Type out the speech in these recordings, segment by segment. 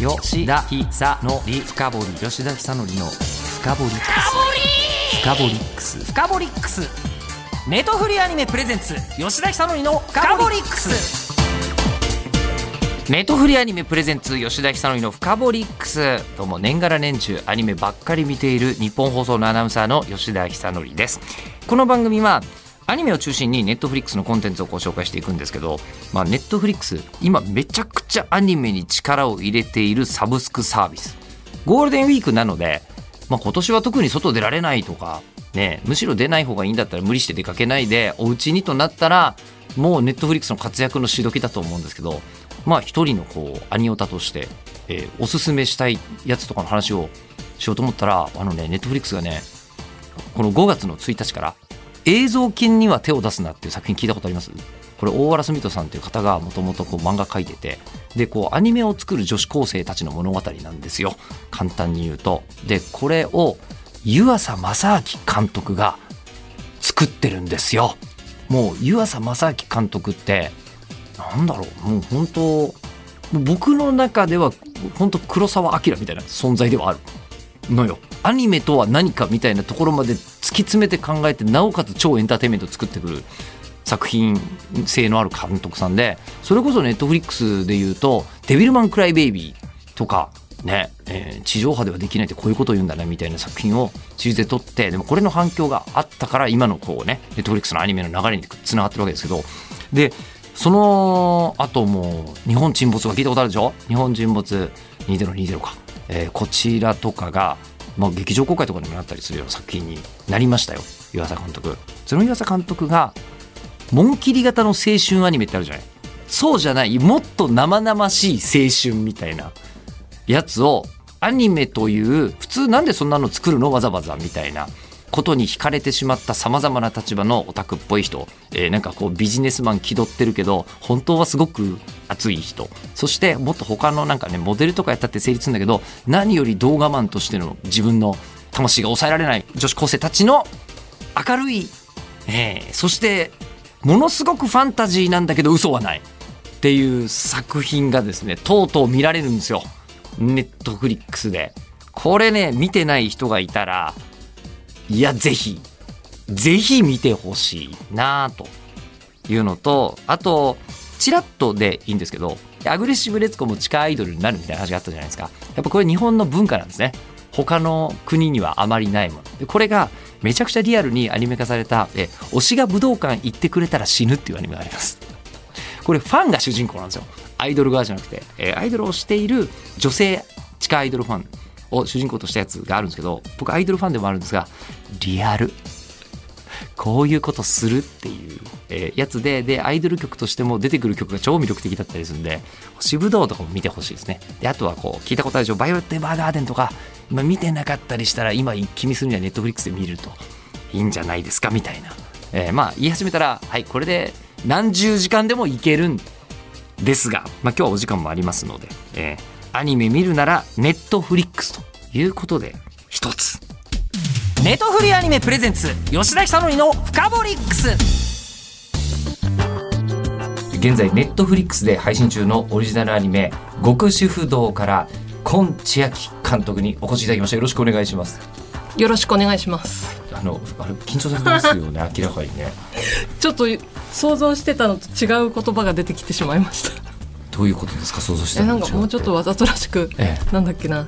吉田久典深堀吉田久典の深堀深堀ックス深掘りックスネトフリアニメプレゼンツ吉田久典の深掘りックスネットフリアニメプレゼンツ吉田久典の深掘りックスどうも年がら年中アニメばっかり見ている日本放送のアナウンサーの吉田久典です。この番組はアニメを中心にネットフリックスのコンテンツをご紹介していくんですけど、まあ、ネットフリックス今めちゃくちゃアニメに力を入れているサブスクサービス。ゴールデンウィークなので、まあ、今年は特に外出られないとか、ね、むしろ出ない方がいいんだったら無理して出かけないでお家にとなったらもうネットフリックスの活躍のしどきだと思うんですけどまあ一人のこうアニオタとして、えーおすすめしたいやつとかの話をしようと思ったらあのねネットフリックスがねこの5月の1日から映像金には手を出すなっていう作品聞いたことあります？これ大原澄人さんという方がもともと漫画描いててでこうアニメを作る女子高生たちの物語なんですよ。簡単に言うと。でこれを湯浅正明監督が作ってるんですよ。もう湯浅正明監督ってなんだろう。もう本当僕の中では本当黒澤明みたいな存在ではあるのよ。アニメとは何かみたいなところまで突き詰めて考えてなおかつ超エンターテインメントを作ってくる作品性のある監督さんでそれこそネットフリックスで言うと「デビルマン・クライ・ベイビー」とかね、えー地上波ではできないってこういうことを言うんだねみたいな作品をシリーズで撮ってでもこれの反響があったから今のこうねネットフリックスのアニメの流れにつながってるわけですけどでその後も日本沈没が聞いたことあるでしょ？日本沈没2020か、えーこちらとかが、まあ、劇場公開とかにもなったりするような作品になりましたよ湯浅監督。その湯浅監督が紋切り型の青春アニメってあるじゃない。そうじゃないもっと生々しい青春みたいなやつをアニメという普通なんでそんなの作るの？わざわざみたいな。ことに惹かれてしまったさまざまな立場のオタクっぽい人、えーなんかこうビジネスマン気取ってるけど本当はすごく熱い人。そしてもっと他のなんかねモデルとかやったって成立するんだけど何より動画マンとしての自分の魂が抑えられない女子高生たちの明るい、えーそしてものすごくファンタジーなんだけど嘘はない。っていう作品がですねとうとう見られるんですよ。ネットフリックスで。これね見てない人がいたらいやぜひ。ぜひ見てほしいなあというのとあとチラッとでいいんですけどアグレッシブレツコも地下アイドルになるみたいな話があったじゃないですか。やっぱこれ日本の文化なんですね。他の国にはあまりないもの。でこれがめちゃくちゃリアルにアニメ化されたえ推しが武道館行ってくれたら死ぬっていうアニメがあります。これファンが主人公なんですよ。アイドル側じゃなくて、えアイドルをしている女性地下アイドルファン。を主人公としたやつがあるんですけど僕アイドルファンでもあるんですがリアル。こういうことするっていう、えやつででアイドル曲としても出てくる曲が超魅力的だったりするんで星ぶどうとかも見てほしいですね。であとはこう聞いたことあるでしょ？バイオレット・エヴァーガーデンとか今見てなかったりしたら今気見するにはネットフリックスで見ると。いいんじゃないですか？みたいな、えーまあ言い始めたらはいこれで何十時間でもいけるんですが、まあ、今日はお時間もありますので、えーアニメ見るならネットフリックスということで一つ。ネトフリアニメプレゼンツ吉田久典の深掘りックス。現在ネットフリックスで配信中のオリジナルアニメ「極主不動」から今千秋監督にお越しいただきました。よろしくお願いします。よろしくお願いします。あのあれ緊張されてますよね 明らかにね。ちょっと想像してたのと違う言葉が出てきてしまいました。どういうことですか想像してなんかもうちょっとわざとらしく、ええなんだっけな？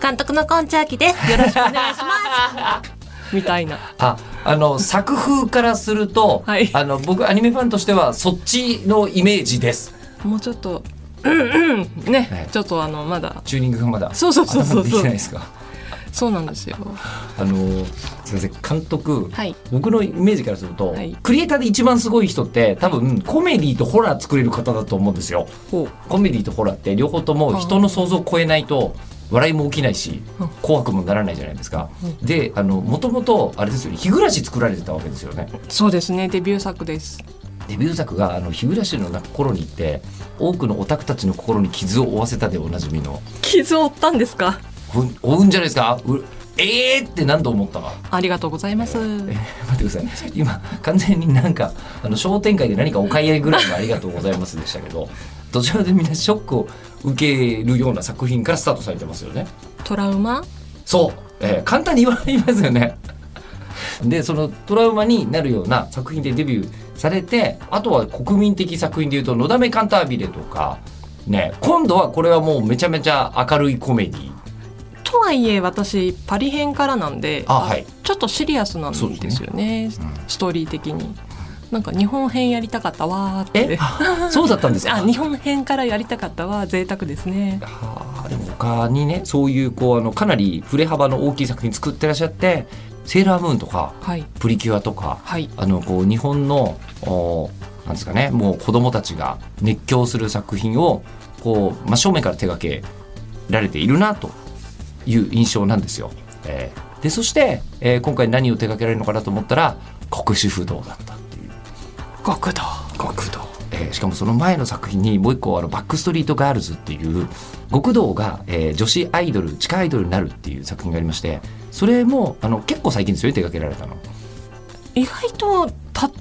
監督のコンチャーキです。よろしくお願いします。みたいな。ああの作風からすると、はいあの僕アニメファンとしてはそっちのイメージですもうちょっと、うんうん、ね、ええちょっとあのまだ。チューニングがまだそうそうそうそう頭できてないですかそうなんですよ。あのすみません監督、はい。僕のイメージからすると、はい。クリエイターで一番すごい人って多分コメディとホラー作れる方だと思うんですよ。ほコメディとホラーって両方とも人の想像を超えないと笑いも起きないしうん。怖くもならないじゃないですか、であのもともとあれですよね日暮らし作られてたわけですよね。う。そうですね、デビュー作です。デビュー作があの日暮らしの心に行って多くのオタクたちの心に傷を負わせたでおなじみの。傷を負ったんですか？ふん負うんじゃないですかうえーって何度思ったかありがとうございます。えー待ってください今完全になんかあの商店会で何かお買い上げぐらいのありがとうございますでしたけどどちらかというとみんなショックを受けるような作品からスタートされてますよねトラウマそう、えー簡単に言われますよねでそのトラウマになるような作品でデビューされてあとは国民的作品でいうと「のだめカンタービレ」とかね今度はこれはもうめちゃめちゃ明るいコメディとはいえ私パリ編からなんであはい。ちょっとシリアスなんですよね。うん。ストーリー的に。なんか日本編やりたかったわーっえ？てそうだったんですか？あ日本編からやりたかったわ贅沢ですね。はあでも他にねそういうこうあのかなり振れ幅の大きい作品作ってらっしゃって「セーラームーン」とかはい「プリキュア」とかはい。あのこう日本のおなんですかねもう子供たちが熱狂する作品をこう真正面から手掛けられているなという印象なんですよ。えー。でそして、えー今回何を手掛けられるのかなと思ったら国主不動だったっていう。極道。極道、えーしかもその前の作品にもう一個あのバックストリートガールズっていう極道が、えー女子アイドル地下アイドルになるっていう作品がありましてそれもあの結構最近ですよね手掛けられたの。意外と経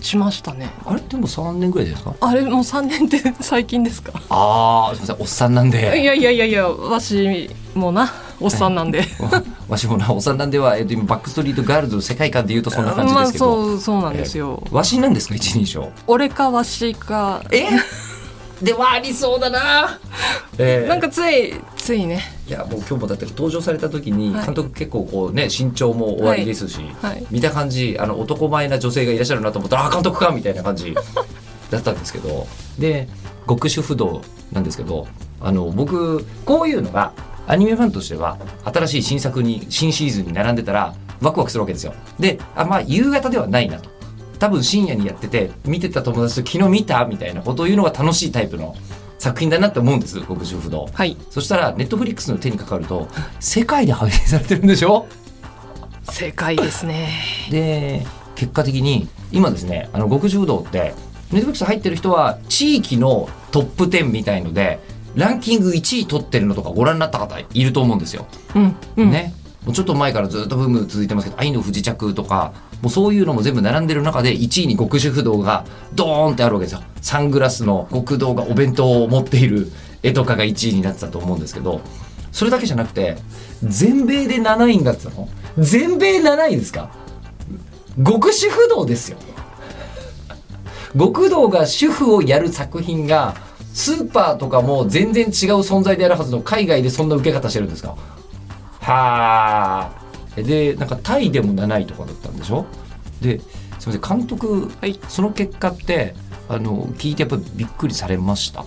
ちましたね。あれ？でも3年ぐらいですか？あれもう3年って最近ですか？ああすみませんおっさんなんいでやいやいやいやわしもなおっさんなんで。わしもなおっさんなんでは、えっと今バックストリートガールズの世界観で言うとそんな感じまあですけど、そうそうなんですよ、わしなんですか一人称？俺かわしか。え？ではありそうだな、えー。なんかついついね。いやもう今日もだって登場された時にはい。監督結構こうね身長も終わりですし、はい。見た感じあの男前な女性がいらっしゃるなと思ったらあ監督かみたいな感じ だったんですけど。で極主不動なんですけどあの僕こういうのがアニメファンとしては新しい新作に新シーズンに並んでたらワクワクするわけですよ。であまあ夕方ではないなと。多分深夜にやってて見てた友達と昨日見たみたいなことを言うのが楽しいタイプの作品だなって思うんです極主不動。はいそしたらネットフリックスの手にかかると世界で配信されてるんでしょ？正解ですねで結果的に今ですねあの極主不動ってネットフリックス入ってる人は地域のトップ10みたいのでランキング1位取ってるのとかご覧になった方いると思うんですよ。うんうん。ね。もうちょっと前からずっとブーム続いてますけど「愛の不時着」とかもうそういうのも全部並んでる中で1位に極主不動がドーンってあるわけですよ。サングラスの極道がお弁当を持っている絵とかが1位になってたと思うんですけどそれだけじゃなくて全米で7位になってたの？全米7位ですか？極主不動ですよ。極道が主婦をやる作品がスーパーとかも全然違う存在であるはずの海外でそんな受け方してるんですか？はあ。でなんかタイでも7位とかだったんでしょ？ですみません監督、はい。その結果ってあの聞いてやっぱりびっくりされました？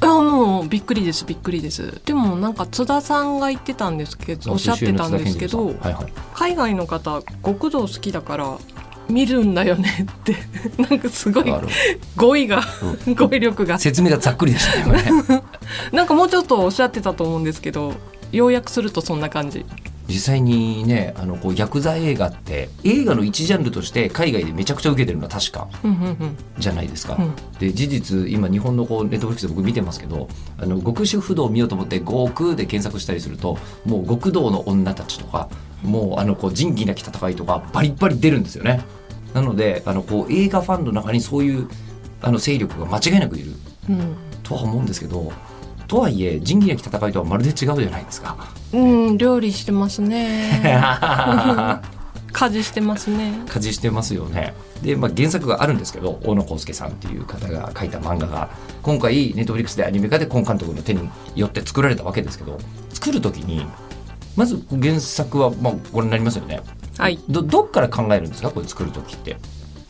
あもうびっくりですびっくりです。でもなんか津田さんが言ってたんですけどおっしゃってたんですけどはいはい。海外の方極道好きだから見るんだよねって。なんかすごい語彙が語彙力が。説明がざっくりでしたね。なんかもうちょっとおっしゃってたと思うんですけど要約するとそんな感じ。実際にねあのこうヤクザ映画って映画の一ジャンルとして海外でめちゃくちゃ受けてるのは確かじゃないですか。うん。で事実今日本のこうネットフリックスで僕見てますけどあの極主不動を見ようと思って「極」で検索したりするともう極道の女たちとかもうあのこう仁義なき戦いとかバリバリ出るんですよね。なのであのこう映画ファンの中にそういうあの勢力が間違いなくいるうんとは思うんですけどとはいえ仁義なき戦いとはまるで違うじゃないですか。うん、料理してますね。家事してますね。家事してますよね。で、まあ、原作があるんですけど大野康介さんっていう方が書いた漫画が今回ネットフリックスでアニメ化で今監督の手によって作られたわけですけど作る時にまず原作はまあご覧になりますよね。はい。どどっから考えるんですか？これ作る時って。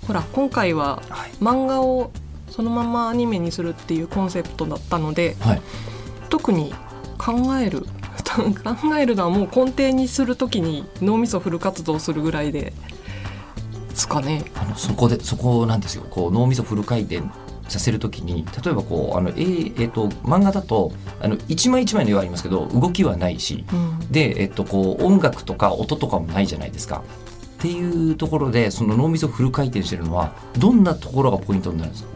ほら、今回ははい。漫画をそのままアニメにするっていうコンセプトだったので、はい、特に考える。考えるのはもう根底にするときに脳みそフル活動するぐらいですかね。あのそこでそこなんですよこう脳みそフル回転させるときに例えばこうあの、えーえーと漫画だとあの一枚一枚の絵はありますけど動きはないしうん。で、えっと、こう音楽とか音とかもないじゃないですか。っていうところでその脳みそフル回転してるのはどんなところがポイントになるんですか？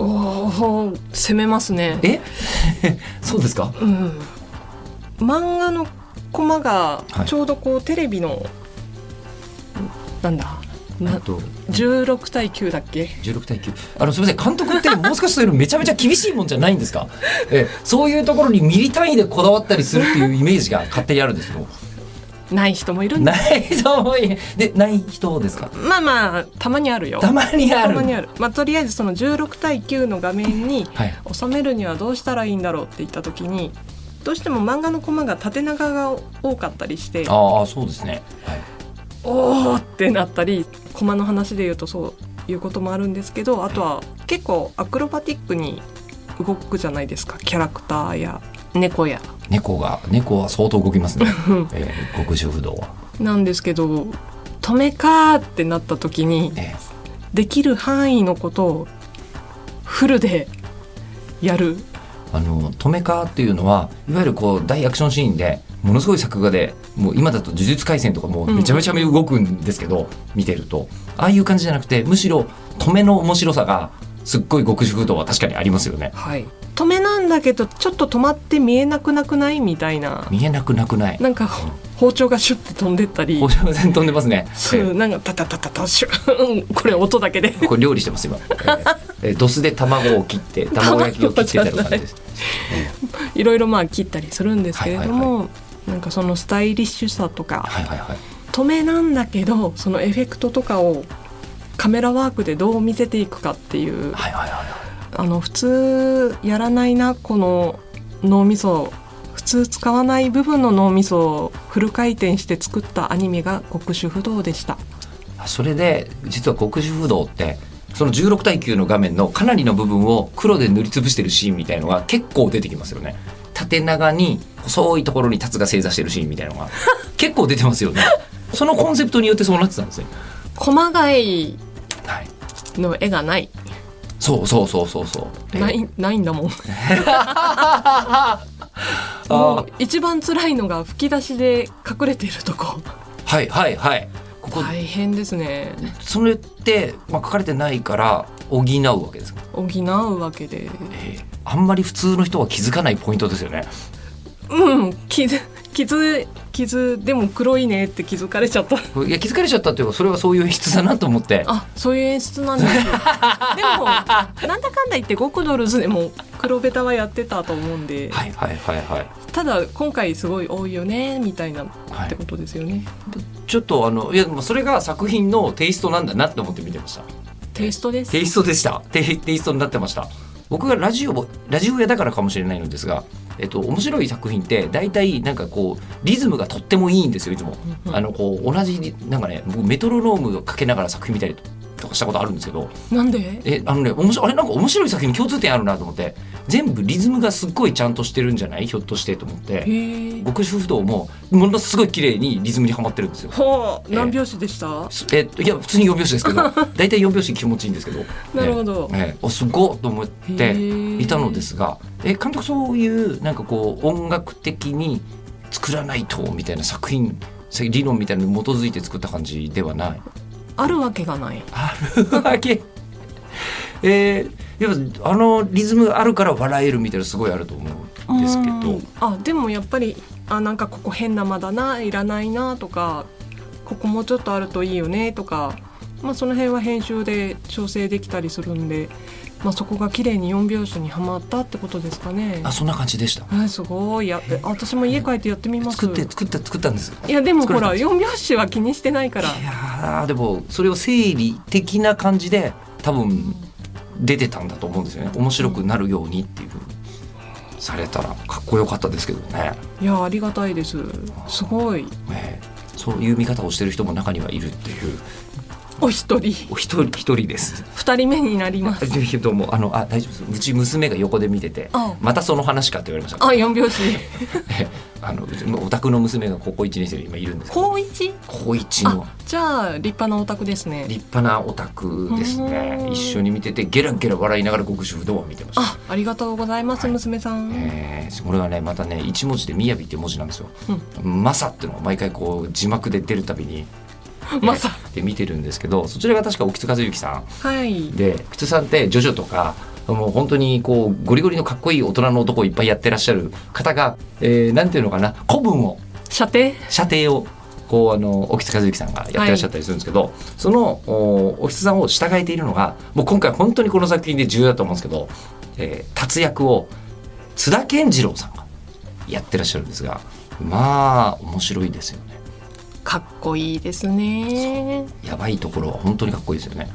おお、攻めますね。え？そうですか？うん。漫画のコマがはいちょうどこうテレビの、なんだ？なあと16対9だっけ？16対9あのすみません。監督ってもう少しそういうのめちゃめちゃ厳しいもんじゃないんですか？えそういうところにミリ単位でこだわったりするっていうイメージが勝手にあるんですけど。ない人もいるんだ。ない人もいでない人ですか？まあまあたまにあるよ。たまにある。たまにある。まあとりあえずその16対9の画面にはい。収めるにはどうしたらいいんだろうって言った時にどうしても漫画のコマが縦長が多かったりしてああそうですね、はい、おーってなったりコマの話で言うとそういうこともあるんですけどあとは結構アクロバティックに動くじゃないですか。キャラクターや猫や。猫が猫は相当動きますね、えー、極主不動。は、なんですけど止めかーってなった時にえできる範囲のことをフルでやる。ーあの止めかっていうのはいわゆるこう大アクションシーンでものすごい作画でもう今だと呪術廻戦とかもうめちゃめちゃ動くんですけど、見てると。ああいう感じじゃなくてむしろ止めの面白さがすっごい極主不動は確かにありますよね。はい。止めなんだけどちょっと止まって見えなくなくないみたいな。見えなくなくない。なんか包丁がシュッて飛んでったり。包丁線飛んでますね、すえぐなんかタタタタタシュッ。これ音だけで。ーこれ料理してます今、えーえードスで卵を切って卵焼きを切ってたる感じですい。ろいろまあ切ったりするんですけれども、はなんかそのスタイリッシュさとかはいはいはい。止めなんだけどそのエフェクトとかをカメラワークでどう見せていくかっていうはいはいはいあの普通やらないなこの脳みそ普通使わない部分の脳みそをフル回転して作ったアニメが極主不動でした。それで実は極主不動ってその16対9の画面のかなりの部分を黒で塗りつぶしてるシーンみたいのが結構出てきますよね縦長に細いところにタツが正座してるシーンみたいのが 結構出てますよね。そのコンセプトによってそうなってたんですね。細貝はいの絵がない。そうそうそうそうそう。えーないないんだもん。あもう一番辛いのが吹き出しで隠れてるとこ。はいはいはい。ここ、大変ですね。それって、まあ、書かれてないから補うわけですか、補うわけで。えーあんまり普通の人は気づかないポイントですよね。うん傷傷傷でも黒いねって気づかれちゃった。いや気づかれちゃったっていうかそれはそういう演出だなと思って。あそういう演出なんですよ でもなんだかんだ言ってゴクドルズでも黒ベタはやってたと思うんで、はいはいはいはい。ただ今回すごい多いよねみたいなっはいてことですよね、ちょっとあのいやまあそれが作品のテイストなんだなって思って見てました。テイストです。テイストでした。テイテイストになってました僕がラジオをラジオ屋だからかもしれないのですがえっと面白い作品って大体なんかこうリズムがとってもいいんですよいつも。うんあのこう同じなんかね僕メトロノームをかけながら作品見たりとかしたことあるんですけど。なんで？えあのね面白いあれなんか面白い作品に共通点あるなと思って。全部リズムがすっごいちゃんとしてるんじゃない？ひょっとしてと思って。極主不動もものすごい綺麗にリズムにはまってるんですよ。ほう。えー何拍子でした、えっといや普通に4拍子ですけど。大体4拍子気持ちいいんですけど。なるほど。ええおすごいと思っへてーいたのですが。え監督そういうなんかこう音楽的に作らないとみたいな作品理論みたいなのに基づいて作った感じではない？あるわけがない。あるわけ。えー、やっぱあのリズムがあるから笑えるみたいなのすごいあると思うんですけど。うん。あでもやっぱりあなんかここ変な間だないらないなとかここもうちょっとあるといいよねとか、まあ、その辺は編集で調整できたりするんで、まあ、そこが綺麗に4拍子にはまったってことですかね。あ。そんな感じでした。えすごい。やえ私も家帰ってやってみます？作って作った作ったんです。いやでもほら作れたんです。4拍子は気にしてないから。いやーでもそれを整理的な感じで多分出てたんだと思うんですよね。面白くなるようにっていうされたらかっこよかったですけどね、いやありがたいです。すごい。ええそういう見方をしてる人も中にはいるっていうお一人。お一人一人です。二人目になります。ぜひどうも。あのあ大丈夫です。うち娘が横で見ててあまたその話かって言われましたあ4拍子。えあのお宅の娘が高校1年生で今いるんです高一？高1あの。じゃあ立派なお宅ですね。立派なオタクですね。うん一緒に見ててゲラゲラ笑いながら極主不動を見てましたあありがとうございます、はい。娘さん、えー、これはねまたね一文字で「みやび」っていう文字なんですよ。う「まさ」っていうのが毎回こう字幕で出るたびに。まさで見てるんですけどそちらが確か沖津和之さん。はい。で靴さんってジョジョとかもう本当にこうゴリゴリのかっこいい大人の男をいっぱいやってらっしゃる方が、えー、なんていうのかな古文を。射程？射程をこうあの沖津和之さんがやってらっしゃったりするんですけど、そのお沖津さんを従えているのがもう今回本当にこの作品で重要だと思うんですけど、えー、達役を津田健次郎さんがやってらっしゃるんですがまあ面白いですよねかっこいいですね。やばいところは本当にかっこいいですよね。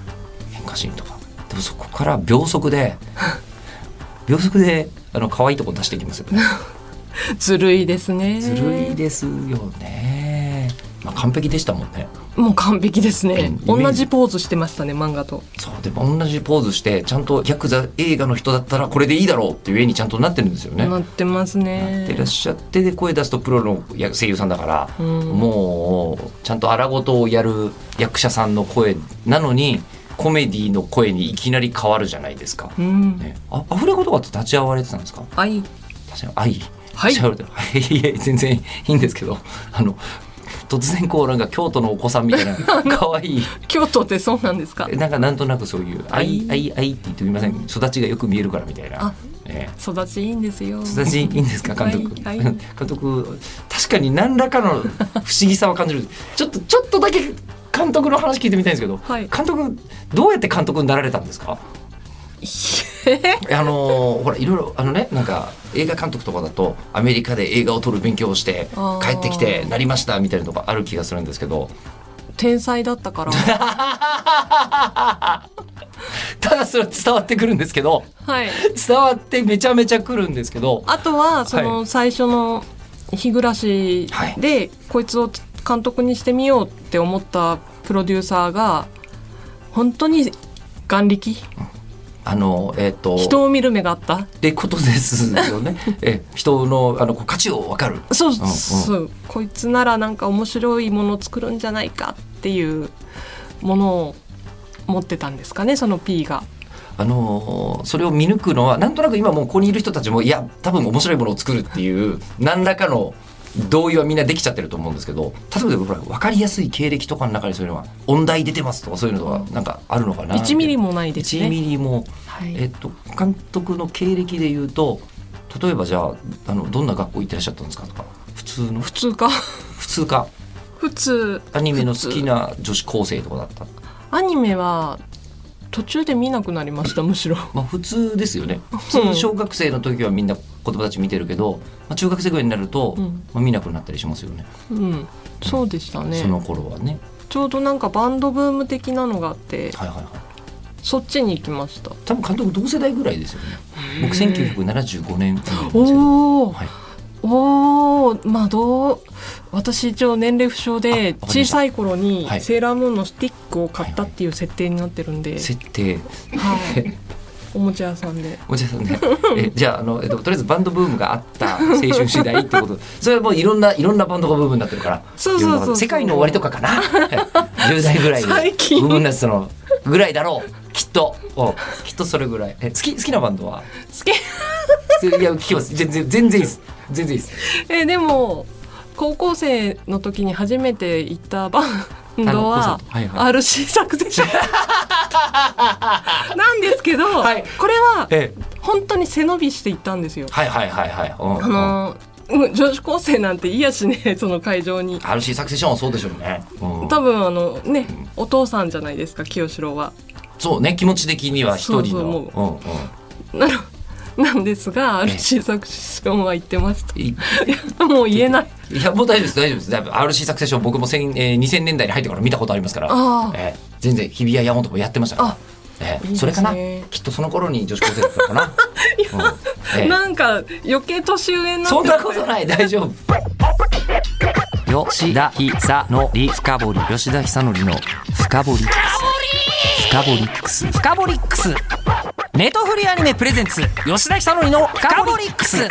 変化シーンとか。でもそこから秒速で 秒速であの可愛いとこ出していきますよね。ずるいですね。ずるいですよねまあ完璧でしたもんね。もう完璧ですね、うん同じポーズしてましたね漫画と。そうでも同じポーズしてちゃんとヤクザ映画の人だったらこれでいいだろうっていう絵にちゃんとなってるんですよね。なってますなねってらっしゃってで声出すとプロのや声優さんだから、うん。もうちゃんと荒事をやる役者さんの声なのにコメディの声にいきなり変わるじゃないですか。うん、ね、あアフレコとかって立ち会われてたんですか？愛。確かに愛はい。はい いや全然いいんですけど。あの突然こうなんか京都のお子さんみたいな 可愛い。京都ってそうなんですか？なんかなんとなくそういう「あいあ愛いあい」って言ってみません？育ちがよく見えるからみたいな。あ。ええ。育ちいいんですよ。育ちいいんですか？監督、はい。は い監督確かに何らかの不思議さは感じる。ちょっとちょっとだけ監督の話聞いてみたいんですけど、はい。監督どうやって監督になられたんですか？あのーほらいろいろあのねなんか映画監督とかだとアメリカで映画を撮る勉強をして帰ってきてなりましたみたいなとこある気がするんですけど。天才だったから。ただそれは伝わってくるんですけどはい。伝わってめちゃめちゃくるんですけどあとはそはの最初の日暮らしでこいつを監督にしてみようって思ったプロデューサーが本当に眼力？あのえっ、と人を見る目があった？ってことですよね。え人のあの価値を分かる。そううんそうこいつならなんか面白いものを作るんじゃないかっていうものを持ってたんですかね？その P が。あのーそれを見抜くのはなんとなく今もうここにいる人たちもいや多分面白いものを作るっていう何らかの同意はみんなできちゃってると思うんですけど例えばほら分かりやすい経歴とかの中にそういうのは音大出てますとかそういうのがなんかあるのかな1ミリもないです1ミね。リも、はい。えっと監督の経歴で言うと例えばじゃああのどんな学校行ってらっしゃったんですかとか。普通の。普通か。普通か。普通。アニメの好きな女子高生とかだった？アニメは途中で見なくなりましたむしろ。まあ普通ですよね。普通小学生の時はみんな子供たち見てるけど、まあ、中学生ぐらいになると、うん。まあ、見なくなったりしますよね。うん、そうでしたね。その頃はね。ちょうどなんかバンドブーム的なのがあってはいはいはい。そっちに行きました。多分監督同世代ぐらいですよね。僕1975年おお、はい。おおまあどう私一応年齢不詳で小さい頃にはい。セーラームーンのスティックを買ったっていう設定になってるんで、設定。はい、おもちゃ屋さんで。おじさんねえじゃああの、えっと、とりあえずバンドブームがあった青春時代ってこと。それはもういろんないろんなバンドがブームになってるから。そうそうそう世界の終わりとかかな。10代ぐらいで。最近。ブームになってたのぐらいだろう。きっと。おきっとそれぐらい。え好き好きなバンドは？好き。いや聞きます。全然全然いいです。全然いいです。えでも高校生の時に初めて行ったバンのははいはい。RC サクセション なんですけど、はい。これはえ本当に背伸びして行ったんですよ。はいはいはいはい、うんあのうん女子高生なんていやしね その会場に。RC サクセションはそうでしょうね、うん。多分あのねお父さんじゃないですか清志郎は。そうね気持ち的には一人の。そううんうん。なのなんですがえ RC サクセションは言ってました。もう言えない。いやもう大丈夫です大丈夫です。だいぶ RC サクセション僕も千、えー、2000年代に入ってから見たことありますから。えー全然日比谷山本もやってましたから。あえーそれかな？きっとその頃に女子高生だったのかな、うん。えー。なんか余計年上になってそんなことない大丈夫。吉田久典深掘り吉田久典の深掘り深掘りックス深掘りックスネットフリーアニメプレゼンツ吉田久典の深掘りックス